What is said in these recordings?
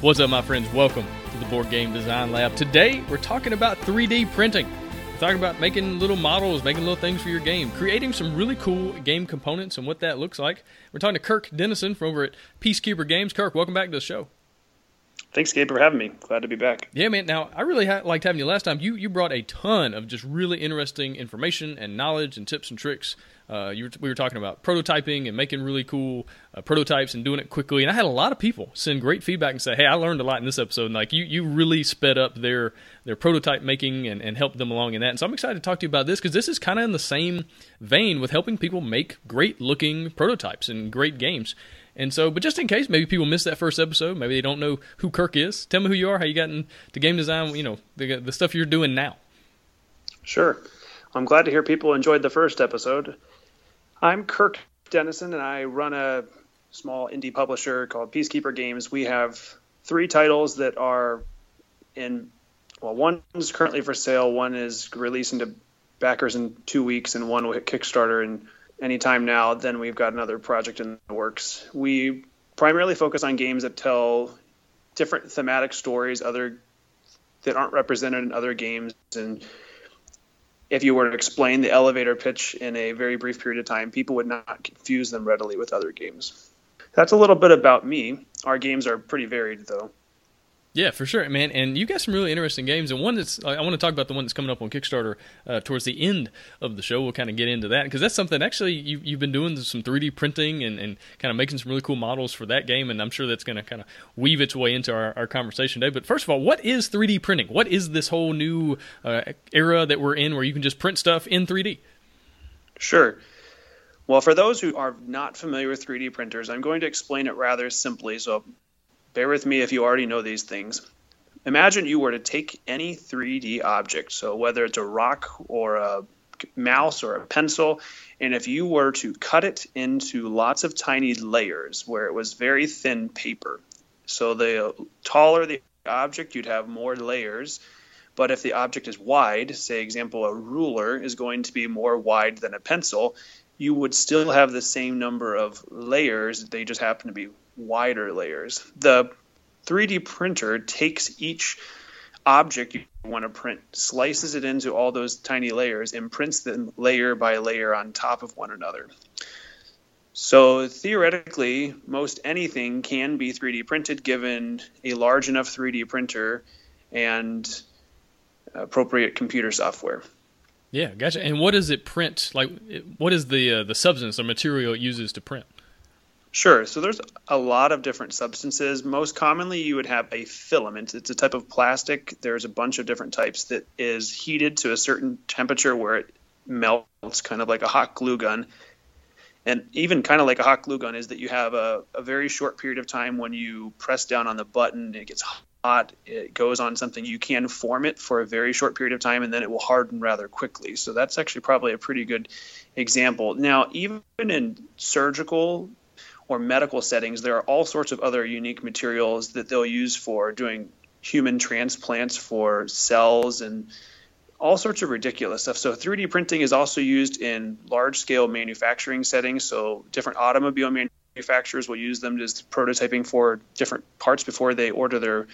What's up, my friends? Welcome to the Board Game Design Lab. Today, we're talking about 3D printing. We're talking about making little models, making little things for your game, creating some really cool game components and what that looks like. We're talking to Kirk Dennison from over at Peacekeeper Games. Kirk, welcome back to the show. Thanks, Gabe, for having me. Glad to be back. Yeah, man. Now, I really ha- liked having you last time. You you brought a ton of just really interesting information and knowledge and tips and tricks. Uh, were, we were talking about prototyping and making really cool uh, prototypes and doing it quickly. And I had a lot of people send great feedback and say, "Hey, I learned a lot in this episode. And like you, you really sped up their their prototype making and, and helped them along in that. And so I'm excited to talk to you about this because this is kind of in the same vein with helping people make great looking prototypes and great games. And so, but just in case, maybe people missed that first episode, maybe they don't know who Kirk is. Tell me who you are, how you got into game design, you know, the, the stuff you're doing now. Sure. I'm glad to hear people enjoyed the first episode. I'm Kirk Dennison, and I run a small indie publisher called Peacekeeper Games. We have three titles that are in, well, one is currently for sale, one is releasing to backers in two weeks, and one hit Kickstarter in any time now, then we've got another project in the works. We primarily focus on games that tell different thematic stories, other that aren't represented in other games. And if you were to explain the elevator pitch in a very brief period of time, people would not confuse them readily with other games. That's a little bit about me. Our games are pretty varied, though. Yeah, for sure, man. And you got some really interesting games. And one that's I want to talk about the one that's coming up on Kickstarter uh, towards the end of the show. We'll kind of get into that because that's something actually you, you've been doing some 3D printing and, and kind of making some really cool models for that game. And I'm sure that's going to kind of weave its way into our, our conversation today. But first of all, what is 3D printing? What is this whole new uh, era that we're in where you can just print stuff in 3D? Sure. Well, for those who are not familiar with 3D printers, I'm going to explain it rather simply. So bear with me if you already know these things. Imagine you were to take any 3D object, so whether it's a rock or a mouse or a pencil, and if you were to cut it into lots of tiny layers where it was very thin paper. So the taller the object, you'd have more layers. But if the object is wide, say example a ruler is going to be more wide than a pencil, you would still have the same number of layers. They just happen to be wider layers. The 3D printer takes each object you want to print, slices it into all those tiny layers, and prints them layer by layer on top of one another. So theoretically, most anything can be 3D printed given a large enough 3D printer and appropriate computer software. Yeah, gotcha. And what does it print? Like, what is the uh, the substance or material it uses to print? Sure. So there's a lot of different substances. Most commonly, you would have a filament. It's a type of plastic. There's a bunch of different types that is heated to a certain temperature where it melts, kind of like a hot glue gun. And even kind of like a hot glue gun is that you have a, a very short period of time when you press down on the button, it gets hot, it goes on something, you can form it for a very short period of time, and then it will harden rather quickly. So that's actually probably a pretty good example. Now, even in surgical or medical settings, there are all sorts of other unique materials that they'll use for doing human transplants for cells and all sorts of ridiculous stuff. So 3D printing is also used in large scale manufacturing settings. So different automobile manufacturers will use them as prototyping for different parts before they order their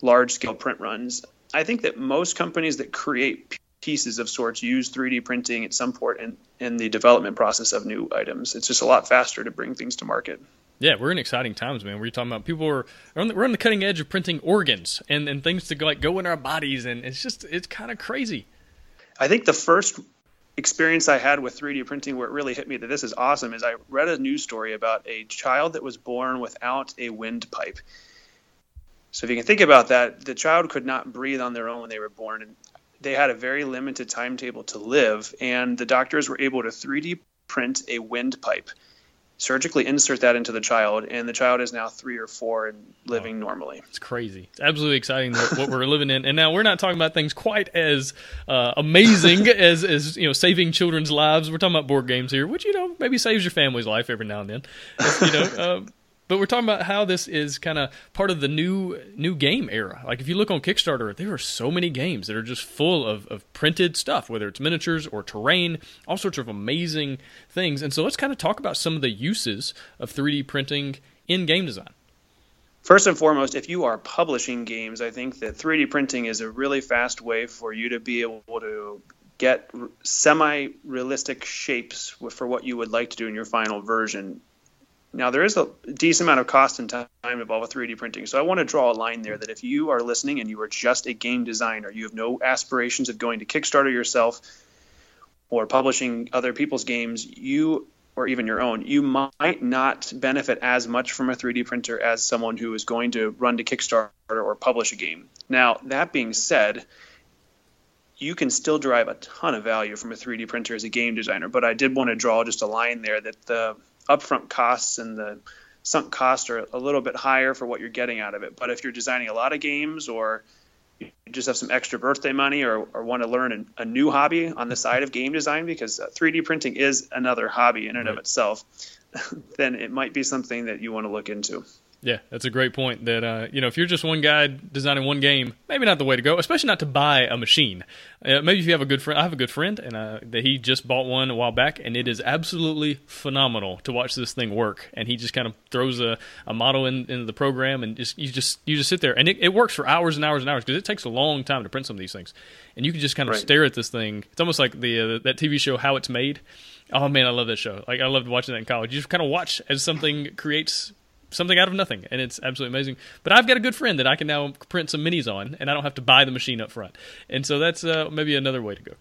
large scale print runs. I think that most companies that create pieces of sorts use 3D printing at some point in, in the development process of new items. It's just a lot faster to bring things to market. Yeah, we're in exciting times, man. We're talking about people are, are on the, we're on the cutting edge of printing organs and, and things to go, like go in our bodies, and it's just it's kind of crazy. I think the first experience I had with 3D printing where it really hit me that this is awesome is I read a news story about a child that was born without a windpipe. So if you can think about that, the child could not breathe on their own when they were born, and they had a very limited timetable to live, and the doctors were able to 3D print a windpipe. surgically insert that into the child, and the child is now three or four and living oh, normally. It's crazy. It's absolutely exciting what, what, we're living in. And now we're not talking about things quite as uh, amazing as as you know saving children's lives. We're talking about board games here, which you know maybe saves your family's life every now and then. You know. Uh, but we're talking about how this is kind of part of the new new game era. Like if you look on Kickstarter, there are so many games that are just full of, of printed stuff, whether it's miniatures or terrain, all sorts of amazing things. And so let's kind of talk about some of the uses of 3D printing in game design. First and foremost, if you are publishing games, I think that 3D printing is a really fast way for you to be able to get semi realistic shapes for what you would like to do in your final version now, there is a decent amount of cost and time involved with 3D printing. So I want to draw a line there that if you are listening and you are just a game designer, you have no aspirations of going to Kickstarter yourself or publishing other people's games, you or even your own, you might not benefit as much from a 3D printer as someone who is going to run to Kickstarter or publish a game. Now, that being said, you can still derive a ton of value from a 3D printer as a game designer, but I did want to draw just a line there that the upfront costs and the sunk costs are a little bit higher for what you're getting out of it. But if you're designing a lot of games or you just have some extra birthday money or, or want to learn a, a new hobby on the side of game design, because uh, 3D printing is another hobby in and right. of itself, then it might be something that you want to look into. Yeah, that's a great point. That uh, you know, if you're just one guy designing one game, maybe not the way to go. Especially not to buy a machine. Uh, maybe if you have a good friend, I have a good friend, and uh, that he just bought one a while back, and it is absolutely phenomenal to watch this thing work. And he just kind of throws a, a model in, into the program, and just you just you just sit there, and it, it works for hours and hours and hours because it takes a long time to print some of these things, and you can just kind of right. stare at this thing. It's almost like the uh, that TV show How It's Made. Oh man, I love that show. Like I loved watching that in college. You just kind of watch as something creates something out of nothing, and it's absolutely amazing. But I've got a good friend that I can now print some minis on, and I don't have to buy the machine up front. And so that's uh, maybe another way to go.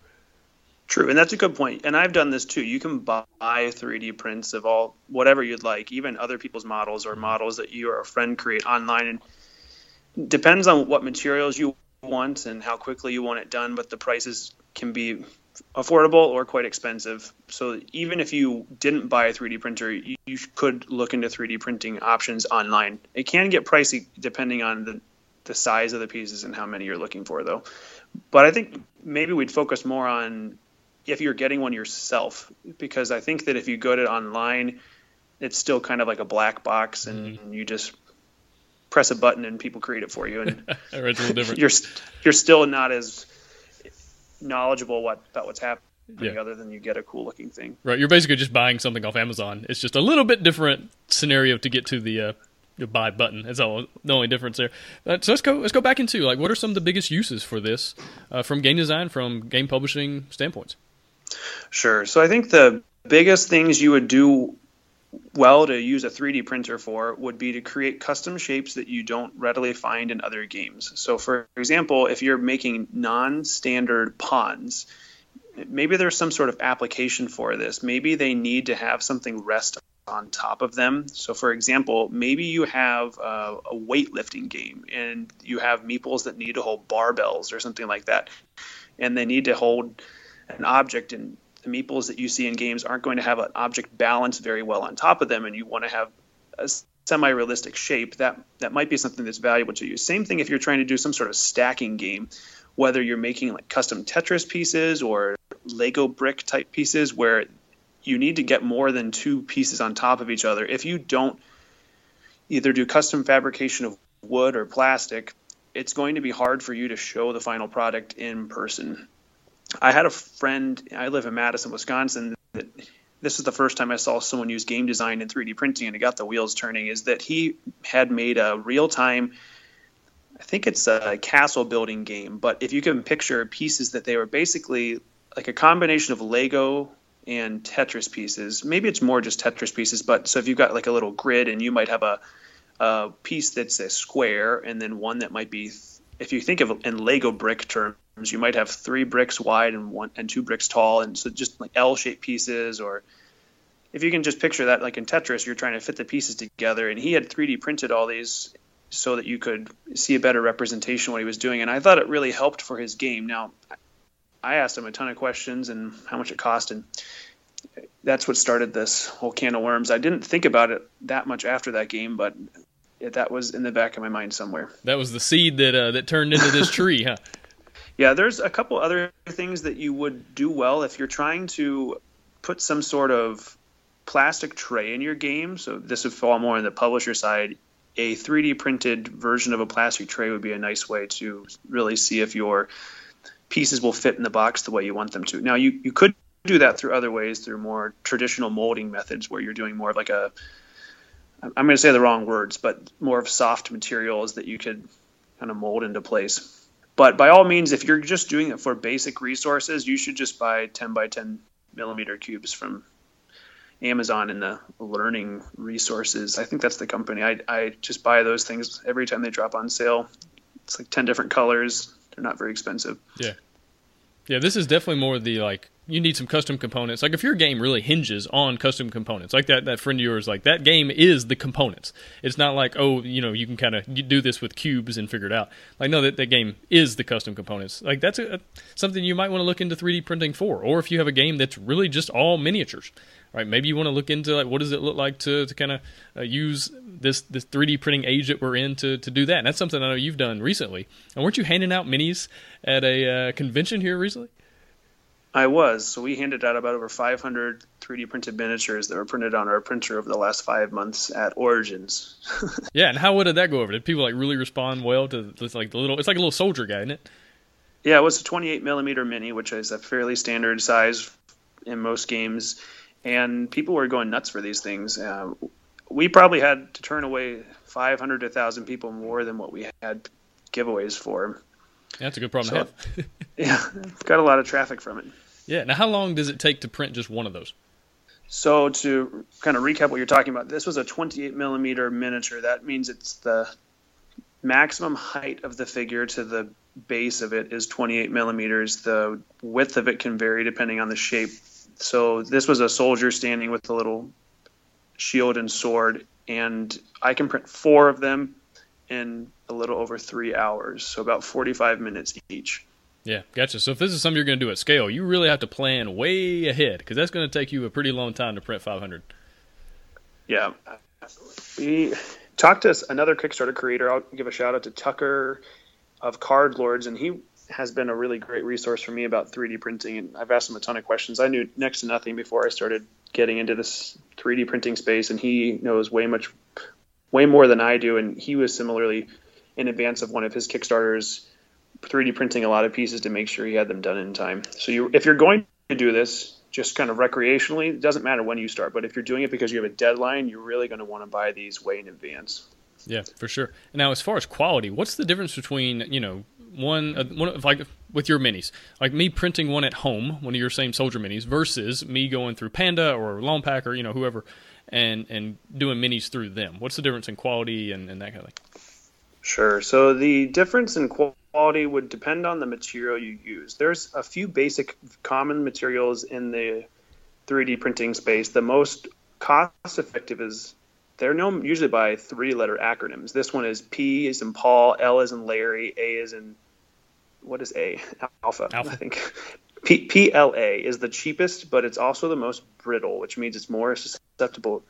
True, and that's a good point. And I've done this too. You can buy 3D prints of all whatever you'd like, even other people's models or models that you or a friend create online. And depends on what materials you want and how quickly you want it done, but the prices can be affordable or quite expensive. So even if you didn't buy a 3D printer, you, you, could look into 3D printing options online. It can get pricey depending on the, the size of the pieces and how many you're looking for, though. But I think maybe we'd focus more on if you're getting one yourself, because I think that if you go to online, it's still kind of like a black box, and mm-hmm. you just press a button and people create it for you, and it's a little different. You're you're still not as knowledgeable what about what's happening yeah. other than you get a cool looking thing. Right. You're basically just buying something off Amazon. It's just a little bit different scenario to get to the uh, the buy button. That's all the only difference there. Uh, so let's go let's go back into like what are some of the biggest uses for this uh, from game design, from game publishing standpoints. Sure. So I think the biggest things you would do well to use a 3D printer for would be to create custom shapes that you don't readily find in other games. So, for example, if you're making non standard pawns, maybe there's some sort of application for this. Maybe they need to have something rest on top of them. So, for example, maybe you have a, a weightlifting game and you have meeples that need to hold barbells or something like that, and they need to hold an object in the meeples that you see in games aren't going to have an object balance very well on top of them, and you want to have a semi-realistic shape, that that might be something that's valuable to you. Same thing if you're trying to do some sort of stacking game, whether you're making like custom Tetris pieces or Lego brick type pieces, where you need to get more than two pieces on top of each other. If you don't either do custom fabrication of wood or plastic, it's going to be hard for you to show the final product in person. I had a friend. I live in Madison, Wisconsin. That this is the first time I saw someone use game design and 3D printing, and it got the wheels turning. Is that he had made a real time. I think it's a castle building game, but if you can picture pieces that they were basically like a combination of Lego and Tetris pieces. Maybe it's more just Tetris pieces, but so if you've got like a little grid and you might have a, a piece that's a square and then one that might be, if you think of in Lego brick terms, you might have three bricks wide and one and two bricks tall, and so just like L-shaped pieces, or if you can just picture that, like in Tetris, you're trying to fit the pieces together. And he had 3D printed all these so that you could see a better representation of what he was doing, and I thought it really helped for his game. Now, I asked him a ton of questions and how much it cost, and that's what started this whole can of worms. I didn't think about it that much after that game, but that was in the back of my mind somewhere. That was the seed that uh, that turned into this tree, huh? Yeah, there's a couple other things that you would do well if you're trying to put some sort of plastic tray in your game. So this would fall more on the publisher side. A 3D printed version of a plastic tray would be a nice way to really see if your pieces will fit in the box the way you want them to. Now, you, you could do that through other ways, through more traditional molding methods where you're doing more of like a, I'm going to say the wrong words, but more of soft materials that you could kind of mold into place. But by all means, if you're just doing it for basic resources, you should just buy 10 by 10 millimeter cubes from Amazon and the learning resources. I think that's the company. I, I just buy those things every time they drop on sale. It's like 10 different colors. They're not very expensive. Yeah. Yeah, this is definitely more the like you need some custom components. Like if your game really hinges on custom components, like that that friend of yours, like that game is the components. It's not like oh you know you can kind of do this with cubes and figure it out. Like no, that that game is the custom components. Like that's a, a, something you might want to look into 3D printing for, or if you have a game that's really just all miniatures. Right, maybe you want to look into like what does it look like to, to kind of uh, use this this 3D printing age that we're in to, to do that. And that's something I know you've done recently. And weren't you handing out minis at a uh, convention here recently? I was. So we handed out about over 500 3D printed miniatures that were printed on our printer over the last five months at Origins. yeah, and how did that go over? Did people like really respond well to this, like the little? It's like a little soldier guy, isn't it? Yeah, it was a 28 millimeter mini, which is a fairly standard size in most games, and people were going nuts for these things. Uh, we probably had to turn away 500 to 1,000 people more than what we had giveaways for. Yeah, that's a good problem so, to have. yeah, got a lot of traffic from it. Yeah. Now, how long does it take to print just one of those? So to kind of recap what you're talking about, this was a 28 millimeter miniature. That means it's the maximum height of the figure to the base of it is 28 millimeters. The width of it can vary depending on the shape. So this was a soldier standing with a little shield and sword, and I can print four of them in a little over three hours, so about 45 minutes each. Yeah, gotcha. So if this is something you're going to do at scale, you really have to plan way ahead because that's going to take you a pretty long time to print 500. Yeah, we talked to another Kickstarter creator. I'll give a shout out to Tucker of Card Lords, and he has been a really great resource for me about 3D printing. And I've asked him a ton of questions. I knew next to nothing before I started getting into this 3D printing space, and he knows way much, way more than I do. And he was similarly in advance of one of his Kickstarters 3D printing a lot of pieces to make sure he had them done in time. So you, if you're going to do this just kind of recreationally, it doesn't matter when you start, but if you're doing it because you have a deadline, you're really going to want to buy these way in advance. Yeah, for sure. Now, as far as quality, what's the difference between you know one, uh, one like with your minis, like me printing one at home, one of your same soldier minis, versus me going through Panda or LongPack or you know whoever, and and doing minis through them? What's the difference in quality and, and that kind of thing? Sure. So the difference in quality would depend on the material you use. There's a few basic common materials in the 3D printing space. The most cost effective is they're known usually by three letter acronyms. This one is P is in Paul, L is in Larry, A is in what is A? Alpha, Alpha. I think. P- PLA is the cheapest, but it's also the most brittle, which means it's more susceptible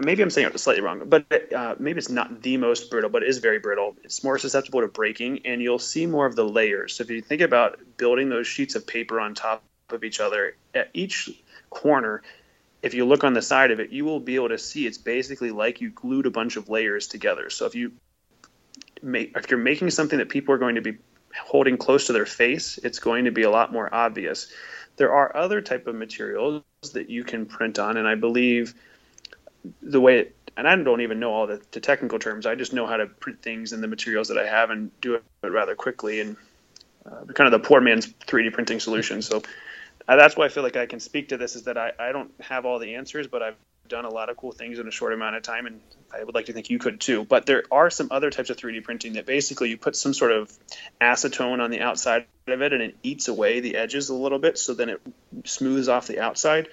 maybe I'm saying it slightly wrong, but uh, maybe it's not the most brittle, but it is very brittle. It's more susceptible to breaking, and you'll see more of the layers. So if you think about building those sheets of paper on top of each other, at each corner, if you look on the side of it, you will be able to see it's basically like you glued a bunch of layers together. So if you make, if you're making something that people are going to be holding close to their face, it's going to be a lot more obvious. There are other type of materials that you can print on, and I believe – the way it, and I don't even know all the, the, technical terms. I just know how to print things in the materials that I have and do it rather quickly and uh, kind of the poor man's 3D printing solution. So uh, that's why I feel like I can speak to this is that I, I don't have all the answers, but I've done a lot of cool things in a short amount of time, and I would like to think you could too. But there are some other types of 3D printing that basically you put some sort of acetone on the outside of it, and it eats away the edges a little bit, so then it smooths off the outside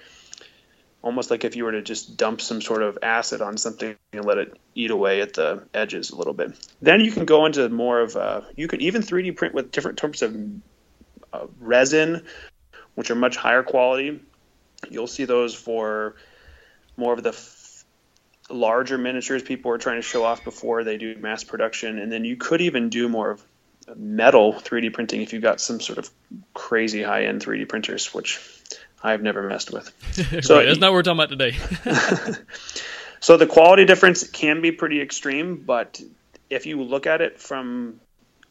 almost like if you were to just dump some sort of acid on something and let it eat away at the edges a little bit. Then you can go into more of uh, you can even 3D print with different types of uh, resin, which are much higher quality. You'll see those for more of the f- larger miniatures people are trying to show off before they do mass production. And then you could even do more of metal 3D printing if you've got some sort of crazy high end 3D printers, which I've never messed with. So right, that's not what we're talking about today. so the quality difference can be pretty extreme, but if you look at it from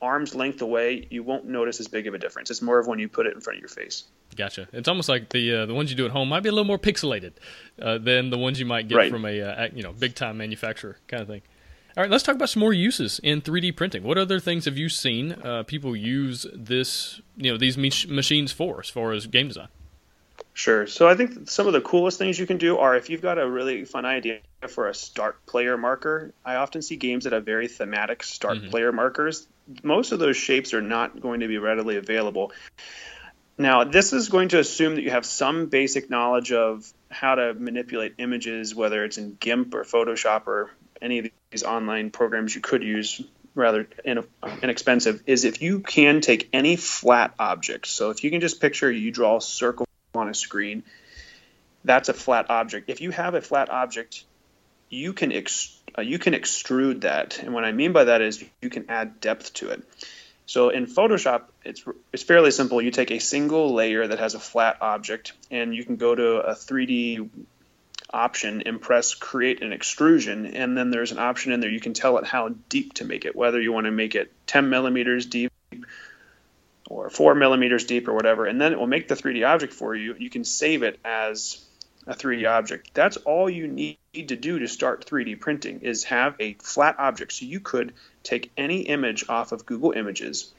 arm's length away, you won't notice as big of a difference. It's more of when you put it in front of your face. Gotcha. It's almost like the uh, the ones you do at home might be a little more pixelated uh, than the ones you might get right. from a uh, you know big time manufacturer kind of thing. All right, let's talk about some more uses in 3D printing. What other things have you seen uh, people use this you know these machines for as far as game design? Sure. So I think some of the coolest things you can do are if you've got a really fun idea for a start player marker. I often see games that have very thematic start mm-hmm. player markers. Most of those shapes are not going to be readily available. Now, this is going to assume that you have some basic knowledge of how to manipulate images, whether it's in GIMP or Photoshop or any of these online programs you could use rather inexpensive is if you can take any flat object. So if you can just picture you draw a circle on a screen, that's a flat object. If you have a flat object, you can ex- uh, you can extrude that, and what I mean by that is you can add depth to it. So in Photoshop, it's it's fairly simple. You take a single layer that has a flat object, and you can go to a 3D option and press create an extrusion, and then there's an option in there you can tell it how deep to make it, whether you want to make it 10 millimeters deep or four millimeters deep or whatever, and then it will make the 3D object for you. You can save it as a 3D object. That's all you need to do to start 3D printing is have a flat object. So you could take any image off of Google Images.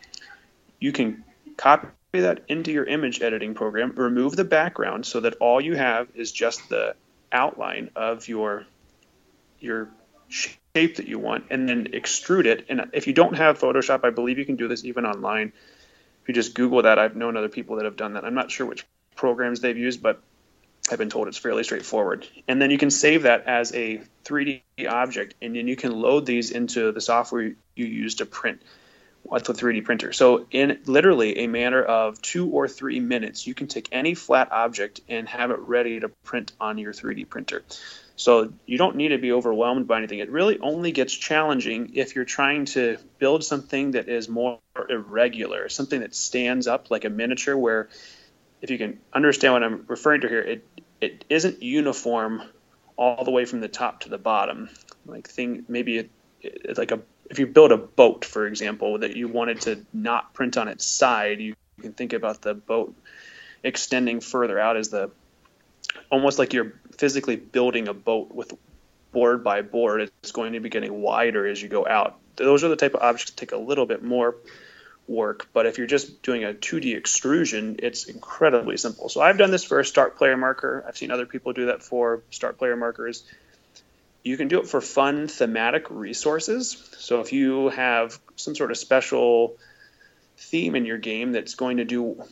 You can copy that into your image editing program, remove the background so that all you have is just the outline of your your shape that you want and then extrude it. And if you don't have Photoshop, I believe you can do this even online you just Google that, I've known other people that have done that. I'm not sure which programs they've used, but I've been told it's fairly straightforward. And then you can save that as a 3D object, and then you can load these into the software you use to print with a 3D printer. So in literally a matter of two or three minutes, you can take any flat object and have it ready to print on your 3D printer. So you don't need to be overwhelmed by anything. It really only gets challenging if you're trying to build something that is more irregular, something that stands up like a miniature where if you can understand what I'm referring to here, it it isn't uniform all the way from the top to the bottom. Like thing maybe it, it's like a if you build a boat, for example, that you wanted to not print on its side, you, can think about the boat extending further out as the almost like you're physically building a boat with board by board. It's going to be getting wider as you go out. Those are the type of objects that take a little bit more work, but if you're just doing a 2D extrusion, it's incredibly simple. So I've done this for a start player marker. I've seen other people do that for start player markers. You can do it for fun thematic resources. So if you have some sort of special theme in your game that's going to do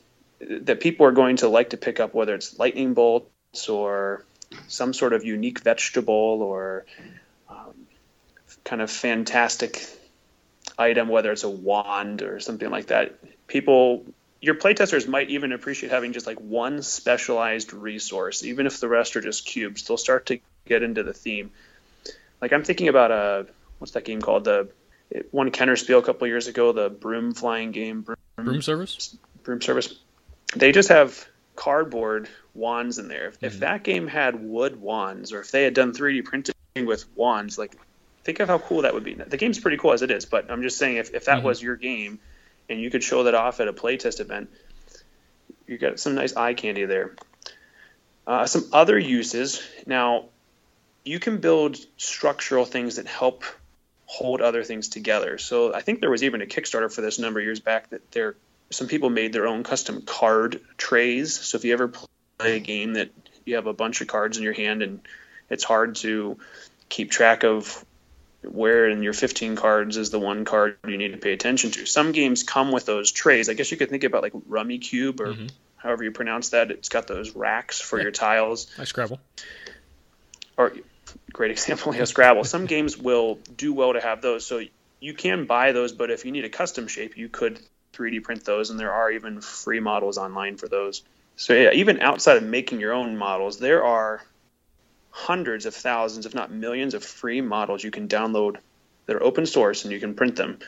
that people are going to like to pick up, whether it's lightning bolts or some sort of unique vegetable or um, kind of fantastic item, whether it's a wand or something like that. People, your playtesters might even appreciate having just like one specialized resource, even if the rest are just cubes. They'll start to get into the theme. Like I'm thinking about a what's that game called? The it won Kennerspiel a couple years ago. The broom flying game. Broom, broom service. Broom service. They just have cardboard wands in there. If, mm-hmm. if that game had wood wands, or if they had done 3D printing with wands, like think of how cool that would be. The game's pretty cool as it is, but I'm just saying if, if that mm-hmm. was your game and you could show that off at a playtest event, you got some nice eye candy there. Uh, some other uses. Now, you can build structural things that help hold other things together. So I think there was even a Kickstarter for this a number of years back that they're some people made their own custom card trays. So if you ever play a game that you have a bunch of cards in your hand and it's hard to keep track of where in your 15 cards is the one card you need to pay attention to. Some games come with those trays. I guess you could think about like Rummikub or mm-hmm. however you pronounce that. It's got those racks for yeah. your tiles. I Scrabble. Or great example, yeah, Scrabble. Some games will do well to have those. So you can buy those, but if you need a custom shape, you could 3D print those, and there are even free models online for those. So yeah, even outside of making your own models, there are hundreds of thousands, if not millions, of free models you can download that are open source and you can print them.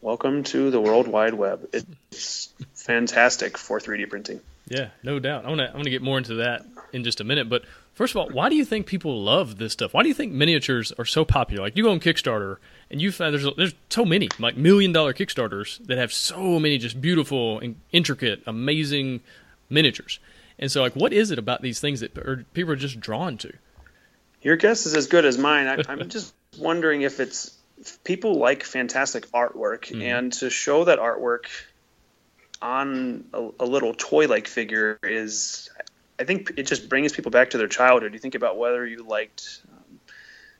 Welcome to the World Wide Web. It's fantastic for 3D printing. Yeah, no doubt. I want to I want to get more into that in just a minute, but first of all, why do you think people love this stuff? Why do you think miniatures are so popular? Like you go on Kickstarter and you find there's there's so many like million dollar Kickstarters that have so many just beautiful and intricate, amazing miniatures. And so, like, what is it about these things that are, people are just drawn to? Your guess is as good as mine. I, am just wondering if it's if people like fantastic artwork, mm-hmm. and to show that artwork on a, a little toy-like figure is, I think, it just brings people back to their childhood. You think about whether you liked um,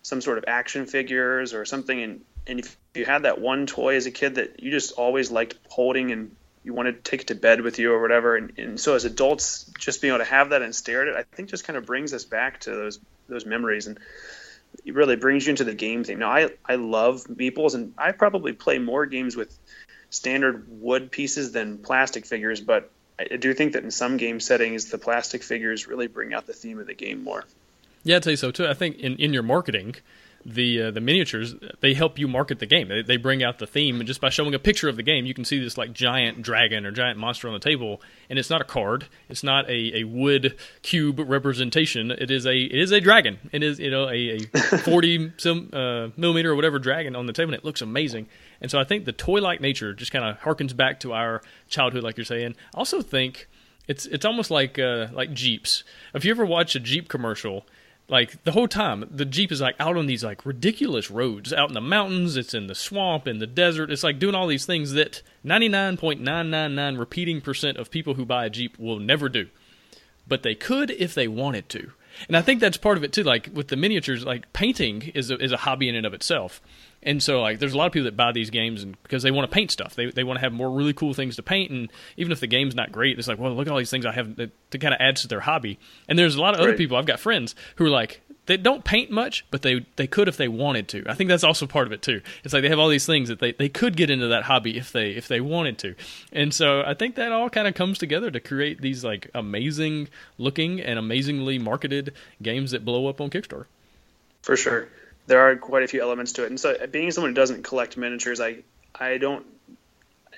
some sort of action figures or something, and and if you had that one toy as a kid that you just always liked holding and you want to take it to bed with you or whatever. And, and so as adults, just being able to have that and stare at it, I think just kind of brings us back to those those memories and it really brings you into the game thing. Now I I love meeples and I probably play more games with standard wood pieces than plastic figures, but I do think that in some game settings the plastic figures really bring out the theme of the game more. Yeah, I'd say so too. I think in, in your marketing, the uh, the miniatures they help you market the game. They, they bring out the theme, and just by showing a picture of the game, you can see this like giant dragon or giant monster on the table, and it's not a card, it's not a, a wood cube representation. It is a it is a dragon. It is you know a, a forty some uh, millimeter or whatever dragon on the table, and it looks amazing. And so I think the toy like nature just kind of harkens back to our childhood, like you're saying. I also think it's it's almost like uh, like Jeeps. If you ever watch a Jeep commercial like the whole time the jeep is like out on these like ridiculous roads out in the mountains it's in the swamp in the desert it's like doing all these things that 99.999 repeating percent of people who buy a jeep will never do. But they could if they wanted to. And i think that's part of it too like with the miniatures like painting is a, is a hobby in and of itself and so like there's a lot of people that buy these games and because they want to paint stuff. They they want to have more really cool things to paint and even if the game's not great, it's like, well, look at all these things I have to, to kind of add to their hobby. And there's a lot of other people, I've got friends who are like they don't paint much, but they they could if they wanted to. I think that's also part of it too. It's like they have all these things that they, they could get into that hobby if they if they wanted to. And so I think that all kind of comes together to create these like amazing looking and amazingly marketed games that blow up on Kickstarter. For sure there are quite a few elements to it. And so, uh, being someone who doesn't collect miniatures, I I don't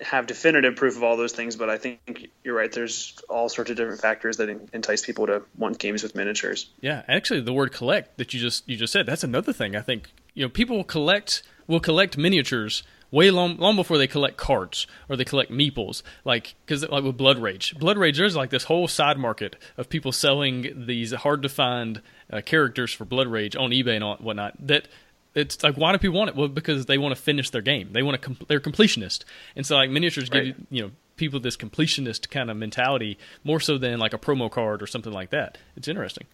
have definitive proof of all those things, but I think you're right. There's all sorts of different factors that entice people to want games with miniatures. Yeah, actually, the word collect that you just you just said that's another thing. I think you know people collect will collect miniatures way long long before they collect cards or they collect meeples. Like because like with Blood Rage, Blood Rage there's like this whole side market of people selling these hard to find uh, characters for Blood Rage on eBay and all, whatnot. That it's like why do people want it? Well, because they want to finish their game. They want to com- they're completionist, and so like miniatures right. give you you know people this completionist kind of mentality more so than like a promo card or something like that. It's interesting.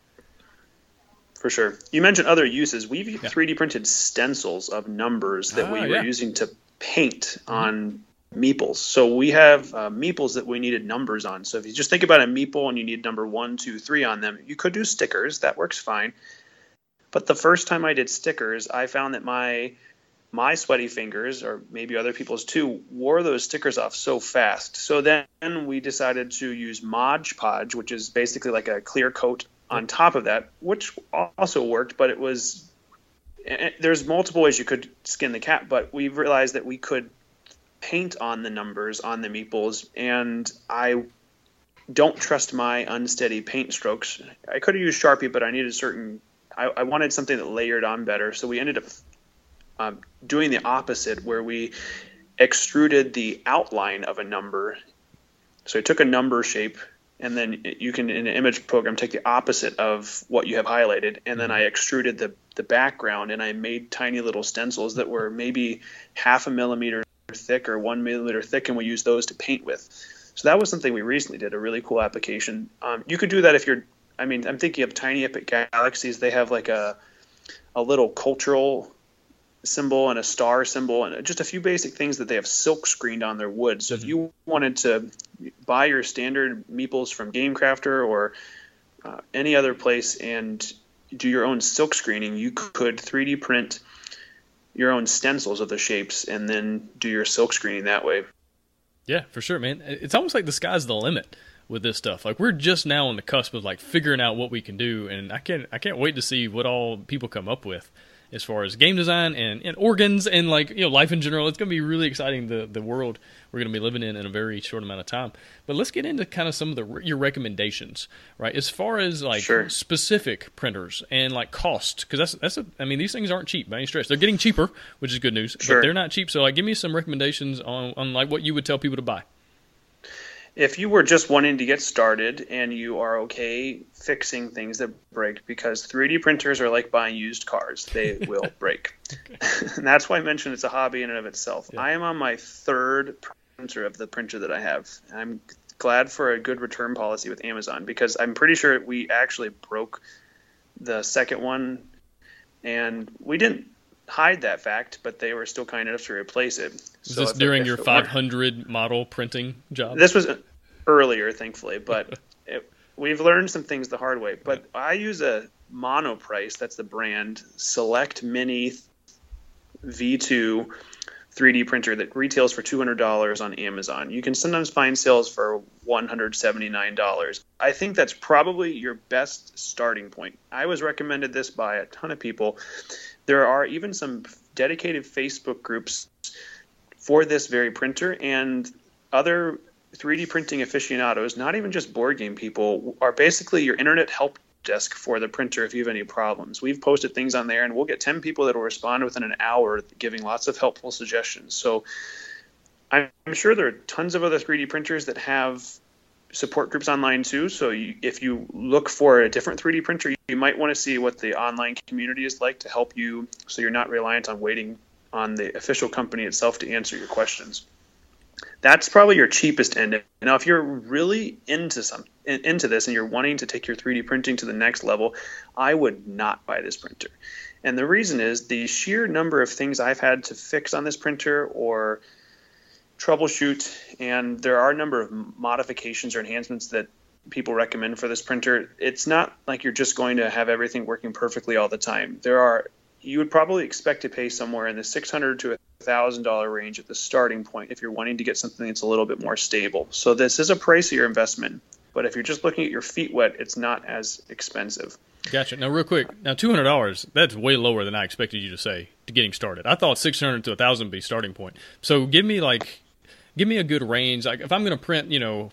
For sure. You mentioned other uses. We've yeah. 3D printed stencils of numbers that ah, we were yeah. using to paint mm-hmm. on meeples. So we have uh, meeples that we needed numbers on. So if you just think about a meeple and you need number one, two, three on them, you could do stickers. That works fine. But the first time I did stickers, I found that my my sweaty fingers, or maybe other people's too, wore those stickers off so fast. So then we decided to use Mod Podge, which is basically like a clear coat on top of that, which also worked, but it was there's multiple ways you could skin the cat, but we realized that we could paint on the numbers on the meeples, and I don't trust my unsteady paint strokes. I could have used Sharpie, but I needed certain. I, I wanted something that layered on better, so we ended up um, doing the opposite, where we extruded the outline of a number. So I took a number shape, and then you can in an image program take the opposite of what you have highlighted, and then I mm-hmm. extruded the the background, and I made tiny little stencils that were maybe half a millimeter thick or one millimeter thick, and we use those to paint with. So that was something we recently did, a really cool application. Um, you could do that if you're, I mean, I'm thinking of Tiny Epic Galaxies. They have like a, a little cultural symbol and a star symbol and just a few basic things that they have silk screened on their wood. So mm-hmm. if you wanted to buy your standard meeples from GameCrafter or uh, any other place and do your own silk screening, you could 3D print your own stencils of the shapes and then do your silk screening that way. Yeah, for sure, man. It's almost like the sky's the limit with this stuff. Like we're just now on the cusp of like figuring out what we can do, and I can't I can't wait to see what all people come up with as far as game design and, and organs and like you know life in general. It's going to be really exciting the the world we're going to be living in in a very short amount of time. But let's get into kind of some of the your recommendations, right? As far as like sure. specific printers and like cost, because that's that's a, I mean these things aren't cheap by any stretch. They're getting cheaper, which is good news, sure. but they're not cheap. So like, give me some recommendations on on like what you would tell people to buy if you were just wanting to get started and you are okay fixing things that break because 3D printers are like buying used cars, they will break. and that's why I mentioned it's a hobby in and of itself. Yeah. I am on my third printer of the printer that I have. I'm glad for a good return policy with Amazon because I'm pretty sure we actually broke the second one and we didn't hide that fact, but they were still kind enough to replace it. Is so this during your 500 model printing job? This was earlier, thankfully, but it, we've learned some things the hard way. But I use a Monoprice, that's the brand, Select Mini V2 3D printer that retails for $200 on Amazon. You can sometimes find sales for $179. I think that's probably your best starting point. I was recommended this by a ton of people. There are even some dedicated Facebook groups for this very printer, and other 3D printing aficionados, not even just board game people, are basically your internet help desk for the printer if you have any problems. We've posted things on there and we'll get 10 people that will respond within an hour giving lots of helpful suggestions. So I'm sure there are tons of other 3D printers that have support groups online too. So you, if you look for a different 3D printer, you might want to see what the online community is like to help you so you're not reliant on waiting on the official company itself to answer your questions that's probably your cheapest end. Now, if you're really into some into this and you're wanting to take your 3D printing to the next level, I would not buy this printer. And the reason is the sheer number of things I've had to fix on this printer or troubleshoot, and there are a number of modifications or enhancements that people recommend for this printer. It's not like you're just going to have everything working perfectly all the time. There are you would probably expect to pay somewhere in the 600 to thousand dollar range at the starting point if you're wanting to get something that's a little bit more stable. So this is a pricier investment, but if you're just looking at your feet wet, it's not as expensive. Gotcha. Now, real quick, now two hundred dollars. That's way lower than I expected you to say to getting started. I thought six hundred to a thousand be starting point. So give me like, give me a good range. Like if I'm going to print, you know,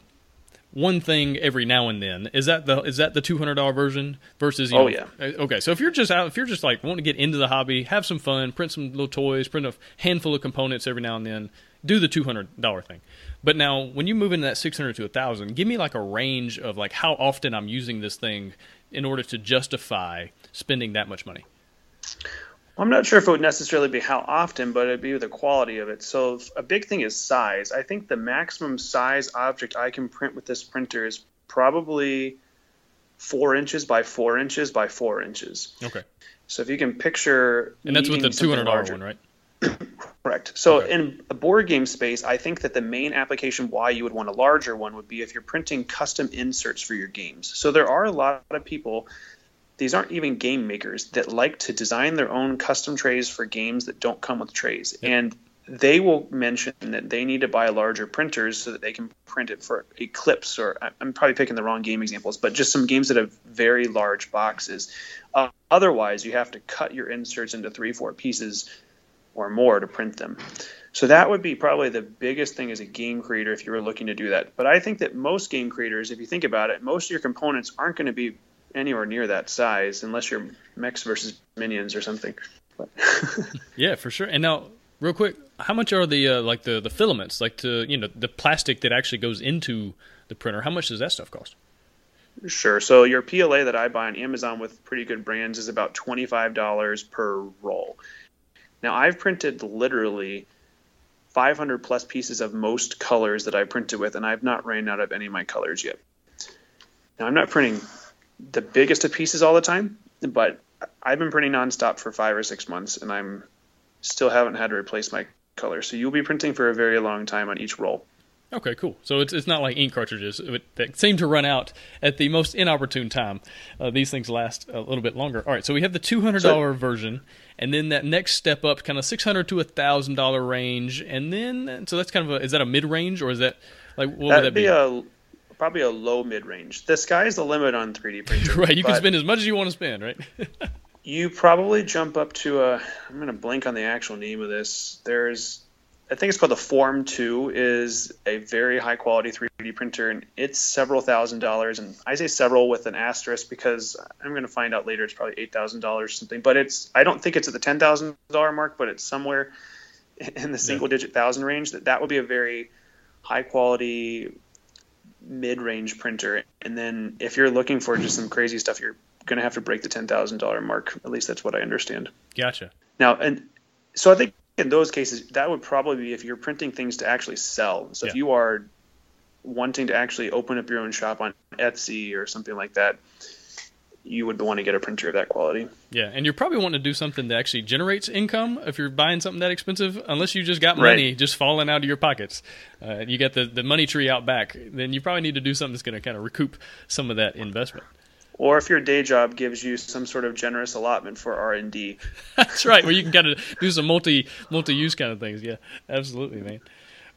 one thing every now and then. Is that the is that the two hundred dollar version versus? You oh know, yeah. Uh, okay, so if you're just out, if you're just like wanting to get into the hobby, have some fun, print some little toys, print a handful of components every now and then, do the two hundred dollar thing. But now, when you move into that six hundred to a thousand, give me like a range of like how often I'm using this thing in order to justify spending that much money. I'm not sure if it would necessarily be how often, but it'd be the quality of it. So a big thing is size. I think the maximum size object I can print with this printer is probably four inches by four inches by four inches. Okay. So if you can picture, and that's with the two hundred dollar one, right? Correct. So okay. in a board game space, I think that the main application why you would want a larger one would be if you're printing custom inserts for your games. So there are a lot of people these aren't even game makers that like to design their own custom trays for games that don't come with trays. Yep. And they will mention that they need to buy larger printers so that they can print it for Eclipse or I'm probably picking the wrong game examples, but just some games that have very large boxes. Uh, otherwise, you have to cut your inserts into three, four pieces or more to print them. So that would be probably the biggest thing as a game creator if you were looking to do that. But I think that most game creators, if you think about it, most of your components aren't going to be anywhere near that size unless you're mechs versus minions or something. yeah, for sure. And now, real quick, how much are the uh, like the the filaments, like the you know the plastic that actually goes into the printer? How much does that stuff cost? Sure. So your PLA that I buy on Amazon with pretty good brands is about twenty five dollars per roll. Now I've printed literally 500 plus pieces of most colors that I printed with, and I've not ran out of any of my colors yet. Now I'm not printing the biggest of pieces all the time, but I've been printing nonstop for five or six months, and I'm still haven't had to replace my color. So you'll be printing for a very long time on each roll. Okay, cool. So it's it's not like ink cartridges that seem to run out at the most inopportune time. Uh, these things last a little bit longer. All right, so we have the two hundred dollar so, version, and then that next step up, kind of six hundred to a thousand dollar range, and then so that's kind of a, is that a mid range or is that like what would that be? be a probably a low mid range. The sky is the limit on 3D printing. right, you can spend as much as you want to spend, right? you probably jump up to a. I'm going to blank on the actual name of this. There's, I think it's called the Form 2. is a very high quality 3D printer, and it's several thousand dollars. And I say several with an asterisk because I'm going to find out later it's probably eight thousand dollars something. But it's I don't think it's at the ten thousand dollar mark, but it's somewhere in the single digit thousand range. That that would be a very high quality mid-range printer and then if you're looking for just some crazy stuff you're going to have to break the $10,000 mark. At least that's what I understand. Gotcha. Now and so I think in those cases that would probably be if you're printing things to actually sell. So yeah. if you are wanting to actually open up your own shop on Etsy or something like that you would want to get a printer of that quality. Yeah, and you're probably wanting to do something that actually generates income if you're buying something that expensive. Unless you just got money right. just falling out of your pockets, uh, you got the the money tree out back. Then you probably need to do something that's going to kind of recoup some of that investment. Or if your day job gives you some sort of generous allotment for R and D. That's right, where you can kind of do some multi multi use kind of things. Yeah, absolutely, man.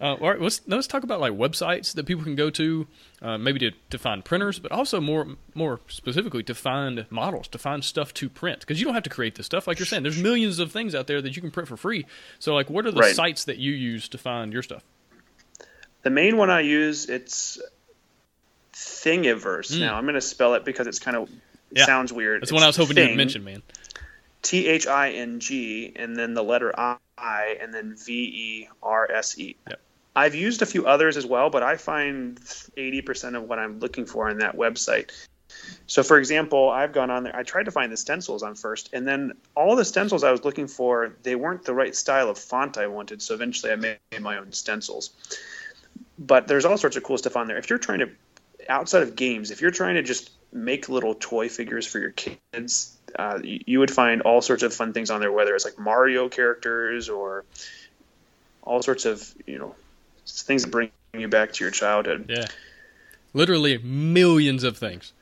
Uh, all right, let's let's talk about like websites that people can go to, uh, maybe to, to find printers, but also more more specifically to find models, to find stuff to print, because you don't have to create this stuff. Like you're saying, there's millions of things out there that you can print for free. So, like, what are the right. sites that you use to find your stuff? The main one I use it's Thingiverse. Mm. Now I'm going to spell it because it's kind of it yeah. sounds weird. That's it's one I was hoping thing, you'd mention, man. T H I N G and then the letter I and then V E R S E. Yep. I've used a few others as well, but I find 80% of what I'm looking for on that website. So, for example, I've gone on there. I tried to find the stencils on first, and then all the stencils I was looking for, they weren't the right style of font I wanted. So eventually, I made my own stencils. But there's all sorts of cool stuff on there. If you're trying to, outside of games, if you're trying to just make little toy figures for your kids, uh, you, you would find all sorts of fun things on there. Whether it's like Mario characters or all sorts of you know things that bring you back to your childhood. Yeah, literally millions of things.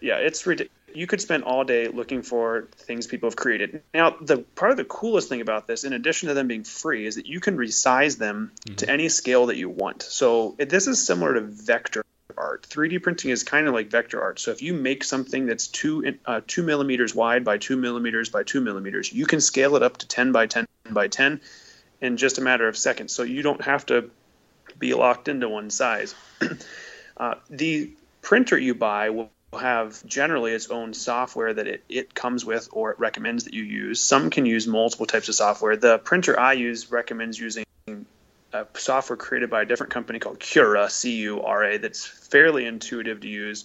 Yeah, it's ridiculous. You could spend all day looking for things people have created. Now, the part of the coolest thing about this, in addition to them being free, is that you can resize them mm-hmm. to any scale that you want. So this is similar to vector art. 3D printing is kind of like vector art. So if you make something that's two uh, two millimeters wide by two millimeters by two millimeters, you can scale it up to 10 by 10 by 10 in just a matter of seconds. So you don't have to be locked into one size. uh, the printer you buy will have generally its own software that it, it comes with or it recommends that you use. Some can use multiple types of software. The printer I use recommends using a software created by a different company called Cura, C U R A, that's fairly intuitive to use.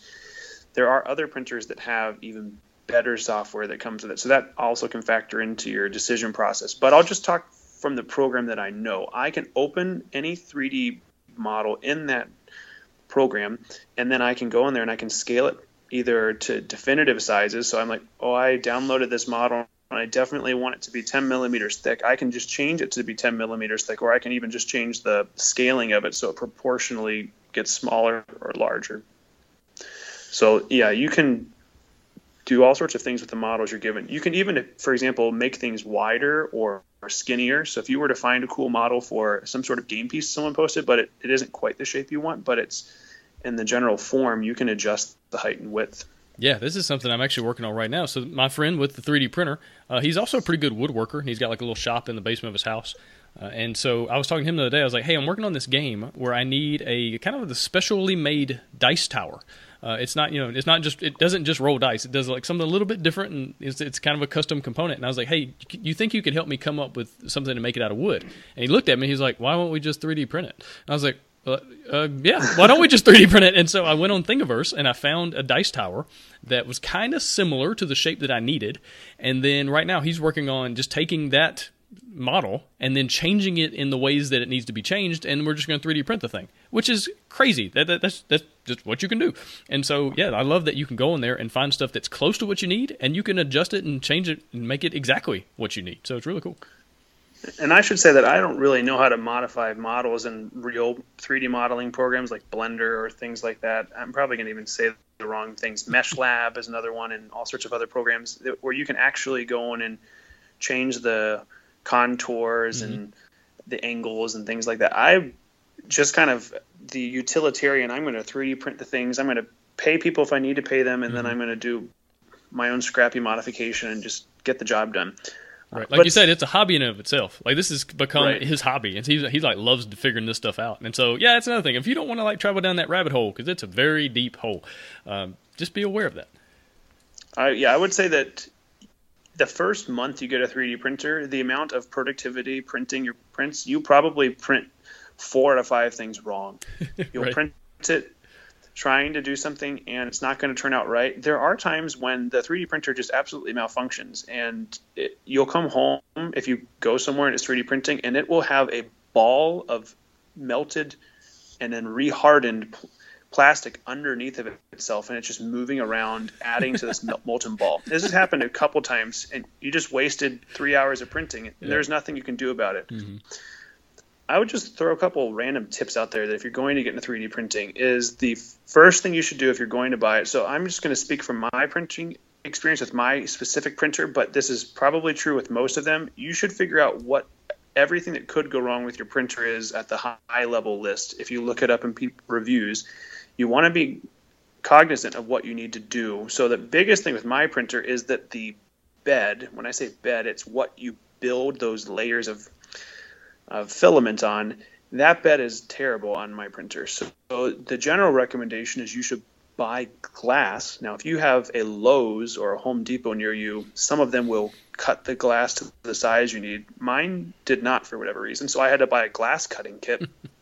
There are other printers that have even better software that comes with it. So that also can factor into your decision process. But I'll just talk from the program that I know. I can open any 3D model in that program, and then I can go in there and I can scale it either to definitive sizes. So I'm like, oh, I downloaded this model and I definitely want it to be 10 millimeters thick. I can just change it to be 10 millimeters thick, or I can even just change the scaling of it so it proportionally gets smaller or larger. So yeah, you can do all sorts of things with the models you're given. You can even, for example, make things wider or, or skinnier. So if you were to find a cool model for some sort of game piece someone posted, but it, it isn't quite the shape you want, but it's in the general form, you can adjust the height and width. Yeah, this is something I'm actually working on right now. So my friend with the 3D printer, uh, he's also a pretty good woodworker. and He's got like a little shop in the basement of his house. Uh, and so I was talking to him the other day. I was like, "Hey, I'm working on this game where I need a kind of a specially made dice tower." Uh, it's not, you know, it's not just, it doesn't just roll dice. It does like something a little bit different, and it's, it's kind of a custom component. And I was like, hey, you think you could help me come up with something to make it out of wood? And he looked at me. He's like, why won't we just 3D print it? And I was like, uh, uh, yeah, why don't we just 3D print it? And so I went on Thingiverse and I found a dice tower that was kind of similar to the shape that I needed. And then right now he's working on just taking that model and then changing it in the ways that it needs to be changed and we're just going to 3D print the thing which is crazy that, that, that's that's just what you can do and so yeah I love that you can go in there and find stuff that's close to what you need and you can adjust it and change it and make it exactly what you need so it's really cool and I should say that I don't really know how to modify models in real 3D modeling programs like Blender or things like that. I'm probably going to even say the wrong things. Mesh Lab is another one, and all sorts of other programs where you can actually go in and change the contours mm-hmm. and the angles and things like that. I just kind of the utilitarian. I'm going to 3D print the things. I'm going to pay people if I need to pay them, and mm-hmm. then I'm going to do my own scrappy modification and just get the job done. Right. Like but, you said, it's a hobby in and of itself. Like this has become right. his hobby, and he's he's like loves figuring this stuff out. And so, yeah, that's another thing. If you don't want to like travel down that rabbit hole, because it's a very deep hole, um, just be aware of that. Uh, yeah, I would say that the first month you get a 3D printer, the amount of productivity printing your prints, you probably print four out of five things wrong. You'll right. print it trying to do something and it's not going to turn out right. There are times when the 3D printer just absolutely malfunctions and it, you'll come home if you go somewhere and it's 3D printing and it will have a ball of melted and then rehardened plastic underneath of itself and it's just moving around adding to this molten ball this has happened a couple times and you just wasted three hours of printing and yeah. there's nothing you can do about it mm-hmm. I would just throw a couple random tips out there that if you're going to get into 3D printing is the first thing you should do if you're going to buy it. So I'm just going to speak from my printing experience with my specific printer, but this is probably true with most of them. You should figure out what everything that could go wrong with your printer is at the high level list. If you look it up in reviews, you want to be cognizant of what you need to do. So the biggest thing with my printer is that the bed, when I say bed, it's what you build those layers of uh, filament on, that bed is terrible on my printer. So, so the general recommendation is you should buy glass. Now, if you have a Lowe's or a Home Depot near you, some of them will cut the glass to the size you need. Mine did not for whatever reason, so I had to buy a glass cutting kit.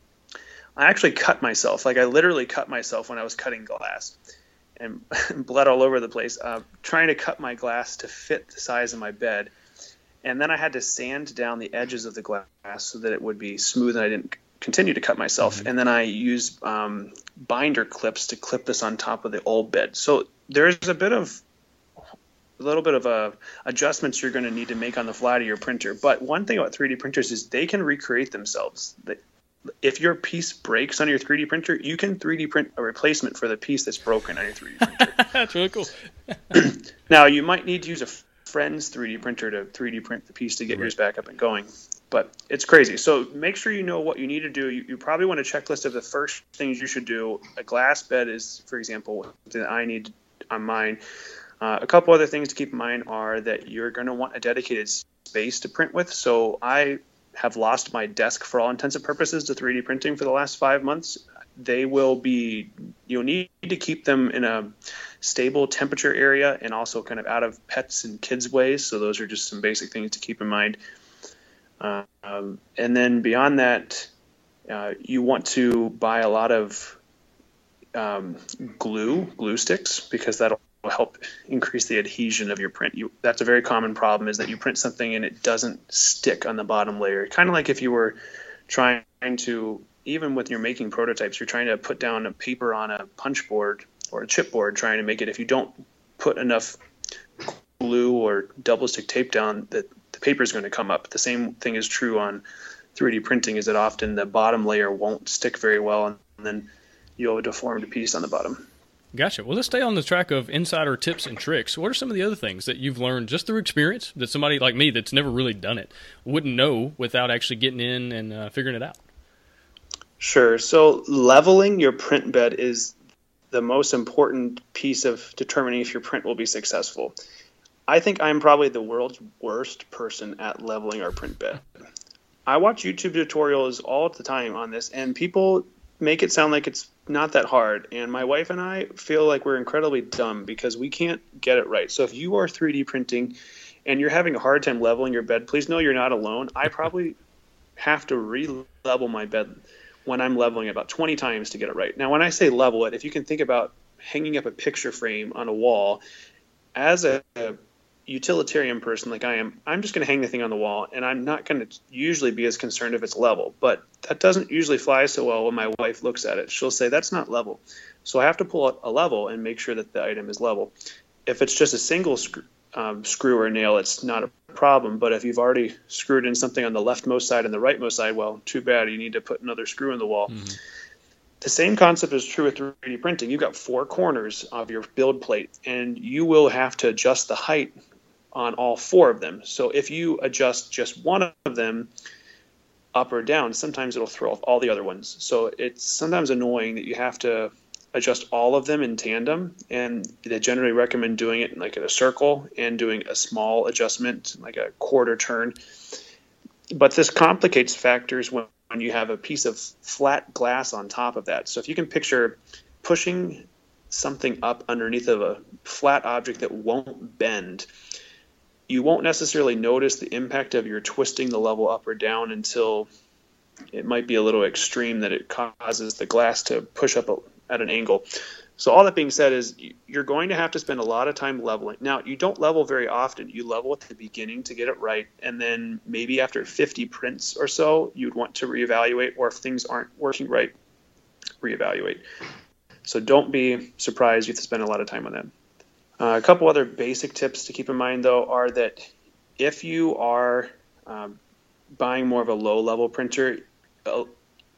I actually cut myself. Like I literally cut myself when I was cutting glass and bled all over the place, uh, trying to cut my glass to fit the size of my bed and then I had to sand down the edges of the glass so that it would be smooth and I didn't continue to cut myself. Mm-hmm. And then I used um, binder clips to clip this on top of the old bed. So there's a bit of a little bit of a uh, adjustments you're going to need to make on the fly to your printer. But one thing about 3D printers is they can recreate themselves. If your piece breaks on your 3D printer, you can 3D print a replacement for the piece that's broken on your 3D printer. that's really cool. now you might need to use a friend's 3D printer to 3D print the piece to get right. yours back up and going. But it's crazy. So make sure you know what you need to do. You, you probably want a checklist of the first things you should do. A glass bed is, for example, that I need on mine. Uh, a couple other things to keep in mind are that you're going to want a dedicated space to print with. So I have lost my desk for all intents and purposes to 3D printing for the last five months. They will be, you'll need to keep them in a stable temperature area and also kind of out of pets and kids' ways. So those are just some basic things to keep in mind. Um, and then beyond that, uh, you want to buy a lot of um, glue, glue sticks, because that'll help increase the adhesion of your print. You, that's a very common problem is that you print something and it doesn't stick on the bottom layer. Kind of like if you were trying to, even with your making prototypes, you're trying to put down a paper on a punch board or a chipboard trying to make it. If you don't put enough glue or double stick tape down, that the paper is going to come up. The same thing is true on 3D printing. Is that often the bottom layer won't stick very well, and then you'll have a deformed piece on the bottom. Gotcha. Well, let's stay on the track of insider tips and tricks. What are some of the other things that you've learned just through experience that somebody like me that's never really done it wouldn't know without actually getting in and uh, figuring it out? Sure. So, leveling your print bed is the most important piece of determining if your print will be successful. I think I'm probably the world's worst person at leveling our print bed. I watch YouTube tutorials all the time on this, and people make it sound like it's not that hard. And my wife and I feel like we're incredibly dumb because we can't get it right. So if you are 3D printing and you're having a hard time leveling your bed, please know you're not alone. I probably have to re-level my bed when I'm leveling about 20 times to get it right. Now, when I say level it, if you can think about hanging up a picture frame on a wall, as a, a utilitarian person like I am, I'm just going to hang the thing on the wall, and I'm not going to usually be as concerned if it's level. But that doesn't usually fly so well when my wife looks at it. She'll say, That's not level. So I have to pull out a level and make sure that the item is level. If it's just a single screw, um, screw or nail, it's not a problem. But if you've already screwed in something on the leftmost side and the rightmost side, well, too bad. You need to put another screw in the wall. Mm-hmm. The same concept is true with 3D printing. You've got four corners of your build plate, and you will have to adjust the height on all four of them. So if you adjust just one of them, up or down, sometimes it'll throw off all the other ones. So it's sometimes annoying that you have to adjust all of them in tandem, and they generally recommend doing it like in a circle and doing a small adjustment, like a quarter turn. But this complicates factors when, when you have a piece of flat glass on top of that. So if you can picture pushing something up underneath of a flat object that won't bend, you won't necessarily notice the impact of your twisting the level up or down until it might be a little extreme that it causes the glass to push up at an angle. So all that being said is you're going to have to spend a lot of time leveling. Now, you don't level very often. You level at the beginning to get it right, and then maybe after 50 prints or so, you'd want to reevaluate, or if things aren't working right, reevaluate. So don't be surprised you have to spend a lot of time on that. Uh, a couple other basic tips to keep in mind, though, are that if you are um, buying more of a low level printer, uh,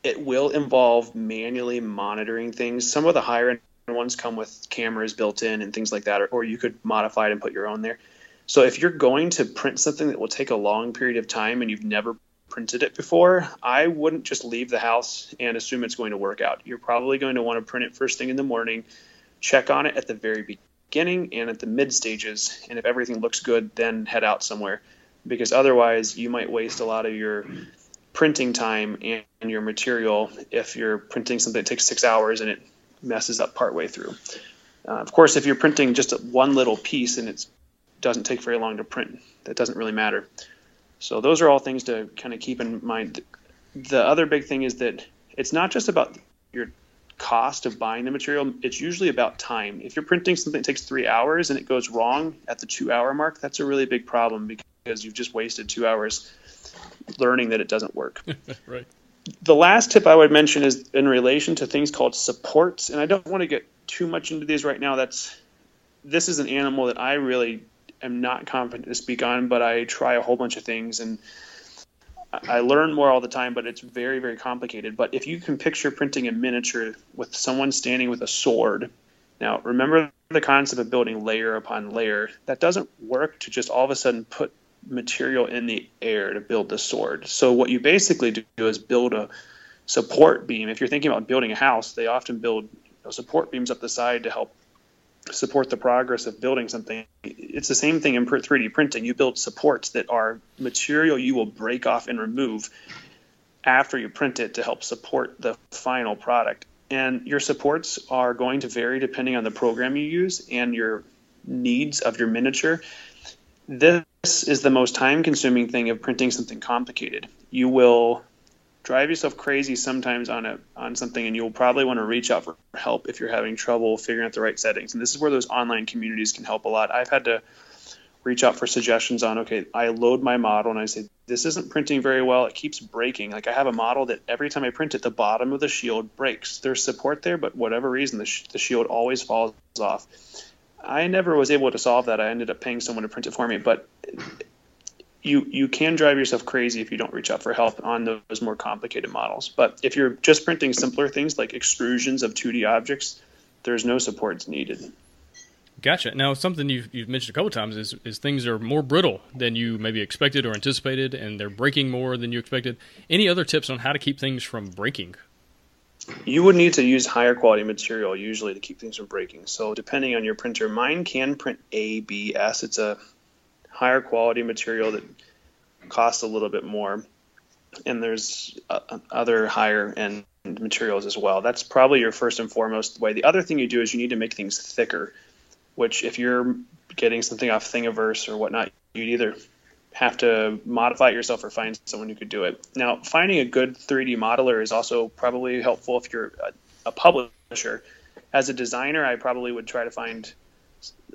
it will involve manually monitoring things. Some of the higher end ones come with cameras built in and things like that, or, or you could modify it and put your own there. So if you're going to print something that will take a long period of time and you've never printed it before, I wouldn't just leave the house and assume it's going to work out. You're probably going to want to print it first thing in the morning, check on it at the very beginning beginning and at the mid stages. And if everything looks good, then head out somewhere because otherwise you might waste a lot of your printing time and, your material if you're printing something that takes six hours and it messes up partway through. Uh, of course, if you're printing just one little piece and it doesn't take very long to print, that doesn't really matter. So those are all things to kind of keep in mind. The other big thing is that it's not just about your cost of buying the material, it's usually about time. If you're printing something that takes three hours and it goes wrong at the two hour mark, that's a really big problem because you've just wasted two hours learning that it doesn't work. right. The last tip I would mention is in relation to things called supports, and I don't want to get too much into these right now. That's this is an animal that I really am not confident to speak on, but I try a whole bunch of things and I learn more all the time, but it's very, very complicated. But if you can picture printing a miniature with someone standing with a sword, now remember the concept of building layer upon layer. That doesn't work to just all of a sudden put material in the air to build the sword. So what you basically do is build a support beam. If you're thinking about building a house, they often build you know, support beams up the side to help support the progress of building something. It's the same thing in 3D printing. You build supports that are material you will break off and remove after you print it to help support the final product. And your supports are going to vary depending on the program you use and your needs of your miniature. This is the most time consuming thing of printing something complicated. You will drive yourself crazy sometimes on a on something and you'll probably want to reach out for help if you're having trouble figuring out the right settings. And this is where those online communities can help a lot. I've had to reach out for suggestions on okay i load my model and i say this isn't printing very well. It keeps breaking. Like i have a model that every time i print it the bottom of the shield breaks. There's support there but whatever reason the, sh- the shield always falls off. I never was able to solve that. I ended up paying someone to print it for me but you you can drive yourself crazy if you don't reach out for help on those more complicated models. But if you're just printing simpler things like extrusions of 2D objects, there's no supports needed. Gotcha. Now, something you've, you've mentioned a couple times is, is things are more brittle than you maybe expected or anticipated, and they're breaking more than you expected. Any other tips on how to keep things from breaking? You would need to use higher quality material usually to keep things from breaking. So, depending on your printer, mine can print ABS. It's a higher quality material that costs a little bit more. And there's uh, other higher end materials as well. That's probably your first and foremost way. The other thing you do is you need to make things thicker, which if you're getting something off Thingiverse or whatnot, you'd either have to modify it yourself or find someone who could do it. Now, finding a good 3D modeler is also probably helpful if you're a, a publisher. As a designer, I probably would try to find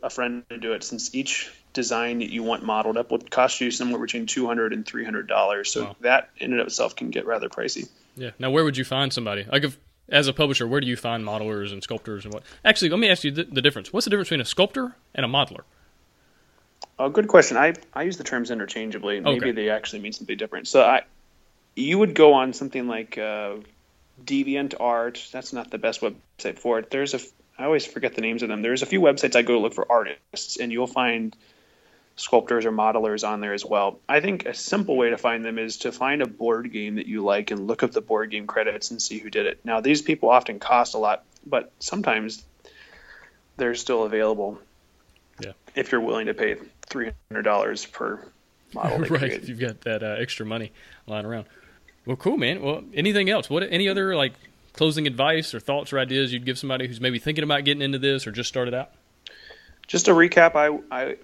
a friend to do it since each design that you want modeled up would cost you somewhere between 200 and 300 dollars. So wow. that in and of itself can get rather pricey. Yeah. Now where would you find somebody? Like if as a publisher where do you find modelers and sculptors and what? Actually let me ask you the, the difference. What's the difference between a sculptor and a modeler? A good question. I i use the terms interchangeably. Maybe okay. they actually mean something different. So i you would go on something like uh, deviant art. That's not the best website for it. There's a I always forget the names of them. There's a few websites I go to look for artists, and you'll find sculptors or modelers on there as well. I think a simple way to find them is to find a board game that you like and look up the board game credits and see who did it. Now, these people often cost a lot, but sometimes they're still available. Yeah. If you're willing to pay three hundred dollars per model, right? If you've got that uh, extra money lying around. Well, cool, man. Well, anything else? What? Any other like closing advice or thoughts or ideas you'd give somebody who's maybe thinking about getting into this or just started out? Just a recap, I I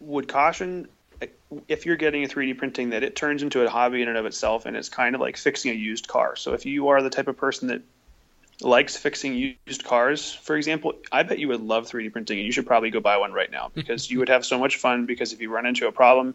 would caution uh, if you're getting a 3D printing that it turns into a hobby in and of itself, and it's kind of like fixing a used car. So if you are the type of person that likes fixing used cars, for example, I bet you would love 3D printing, and you should probably go buy one right now because you would have so much fun. Because if you run into a problem,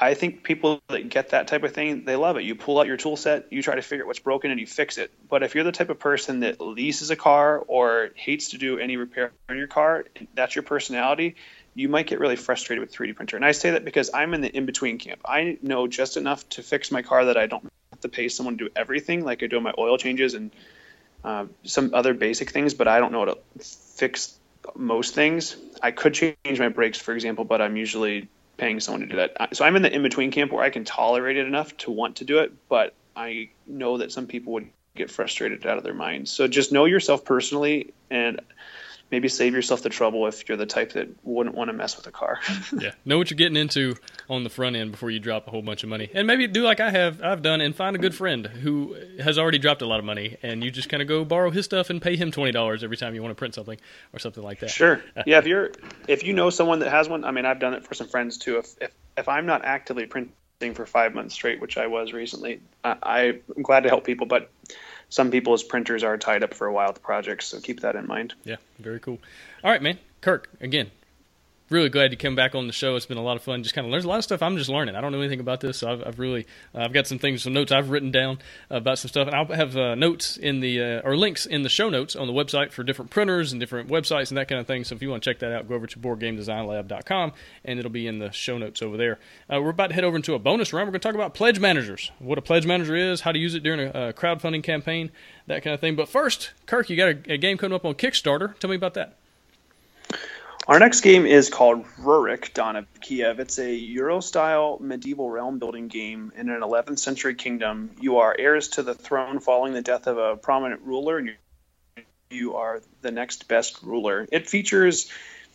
I think people that get that type of thing, they love it. You pull out your tool set, you try to figure out what's broken, and you fix it. But if you're the type of person that leases a car or hates to do any repair on your car, that's your personality. You might get really frustrated with 3D printer. And I say that because I'm in the in between camp. I know just enough to fix my car that I don't have to pay someone to do everything, like I do my oil changes and uh, some other basic things, but I don't know how to fix most things. I could change my brakes, for example, but I'm usually paying someone to do that. So I'm in the in between camp where I can tolerate it enough to want to do it, but I know that some people would get frustrated out of their minds. So just know yourself personally and maybe save yourself the trouble if you're the type that wouldn't want to mess with a car. yeah, know what you're getting into on the front end before you drop a whole bunch of money, and maybe do like I have I've done and find a good friend who has already dropped a lot of money, and you just kind of go borrow his stuff and pay him twenty dollars every time you want to print something or something like that. Sure. Yeah, if you're if you know someone that has one, I mean, I've done it for some friends too. If if if I'm not actively printing for five months straight, which I was recently, I, I'm glad to help people, but some people's printers are tied up for a while with projects, so keep that in mind. Yeah, very cool. All right, man. Kirk, again, really glad to come back on the show. It's been a lot of fun. Just kind of learn a lot of stuff. I'm just learning. I don't know anything about this, so I've, I've really uh, I've got some things, some notes I've written down about some stuff, and I'll have uh, notes in the uh, or links in the show notes on the website for different printers and different websites and that kind of thing. So if you want to check that out, go over to BoardGameDesignLab.com, and it'll be in the show notes over there. Uh, we're about to head over into a bonus round. We're going to talk about pledge managers, what a pledge manager is, how to use it during a, a crowdfunding campaign, that kind of thing. But first, Kirk, you got a, a game coming up on Kickstarter. Tell me about that. Our next game is called Rurik, Dawn of Kiev. It's a Euro-style medieval realm building game in an 11th century kingdom. You are heirs to the throne following the death of a prominent ruler, and you are the next best ruler. It features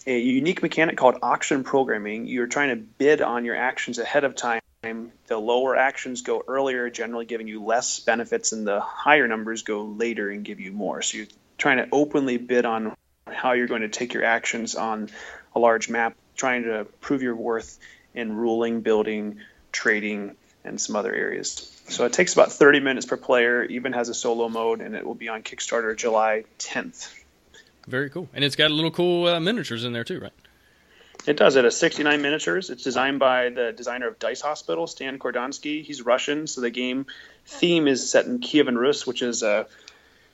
a unique mechanic called auction programming. You're trying to bid on your actions ahead of time. The lower actions go earlier, generally giving you less benefits, and the higher numbers go later and give you more. So you're trying to openly bid on how you're going to take your actions on a large map, trying to prove your worth in ruling, building, trading, and some other areas. So it takes about 30 minutes per player, even has a solo mode, and it will be on Kickstarter July 10th. Very cool. And it's got a little cool uh, miniatures in there too, right? It does. It has 69 miniatures. It's designed by the designer of Dice Hospital, Stan Kordonsky. He's Russian, so the game theme is set in Kievan Rus, which is a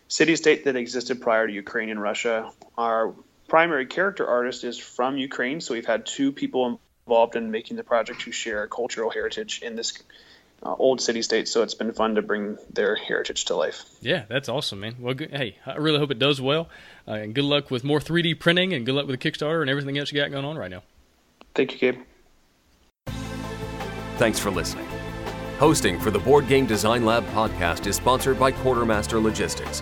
city state that existed prior to Ukraine and Russia. Our primary character artist is from Ukraine, so we've had two people involved in making the project who share cultural heritage in this uh, old city state. So it's been fun to bring their heritage to life. Yeah, that's awesome, man. Well, good, hey, I really hope it does well, uh, and good luck with more 3D printing, and good luck with the Kickstarter and everything else you got going on right now. Thank you, Gabe. Thanks for listening. Hosting for the Board Game Design Lab podcast is sponsored by Quartermaster Logistics,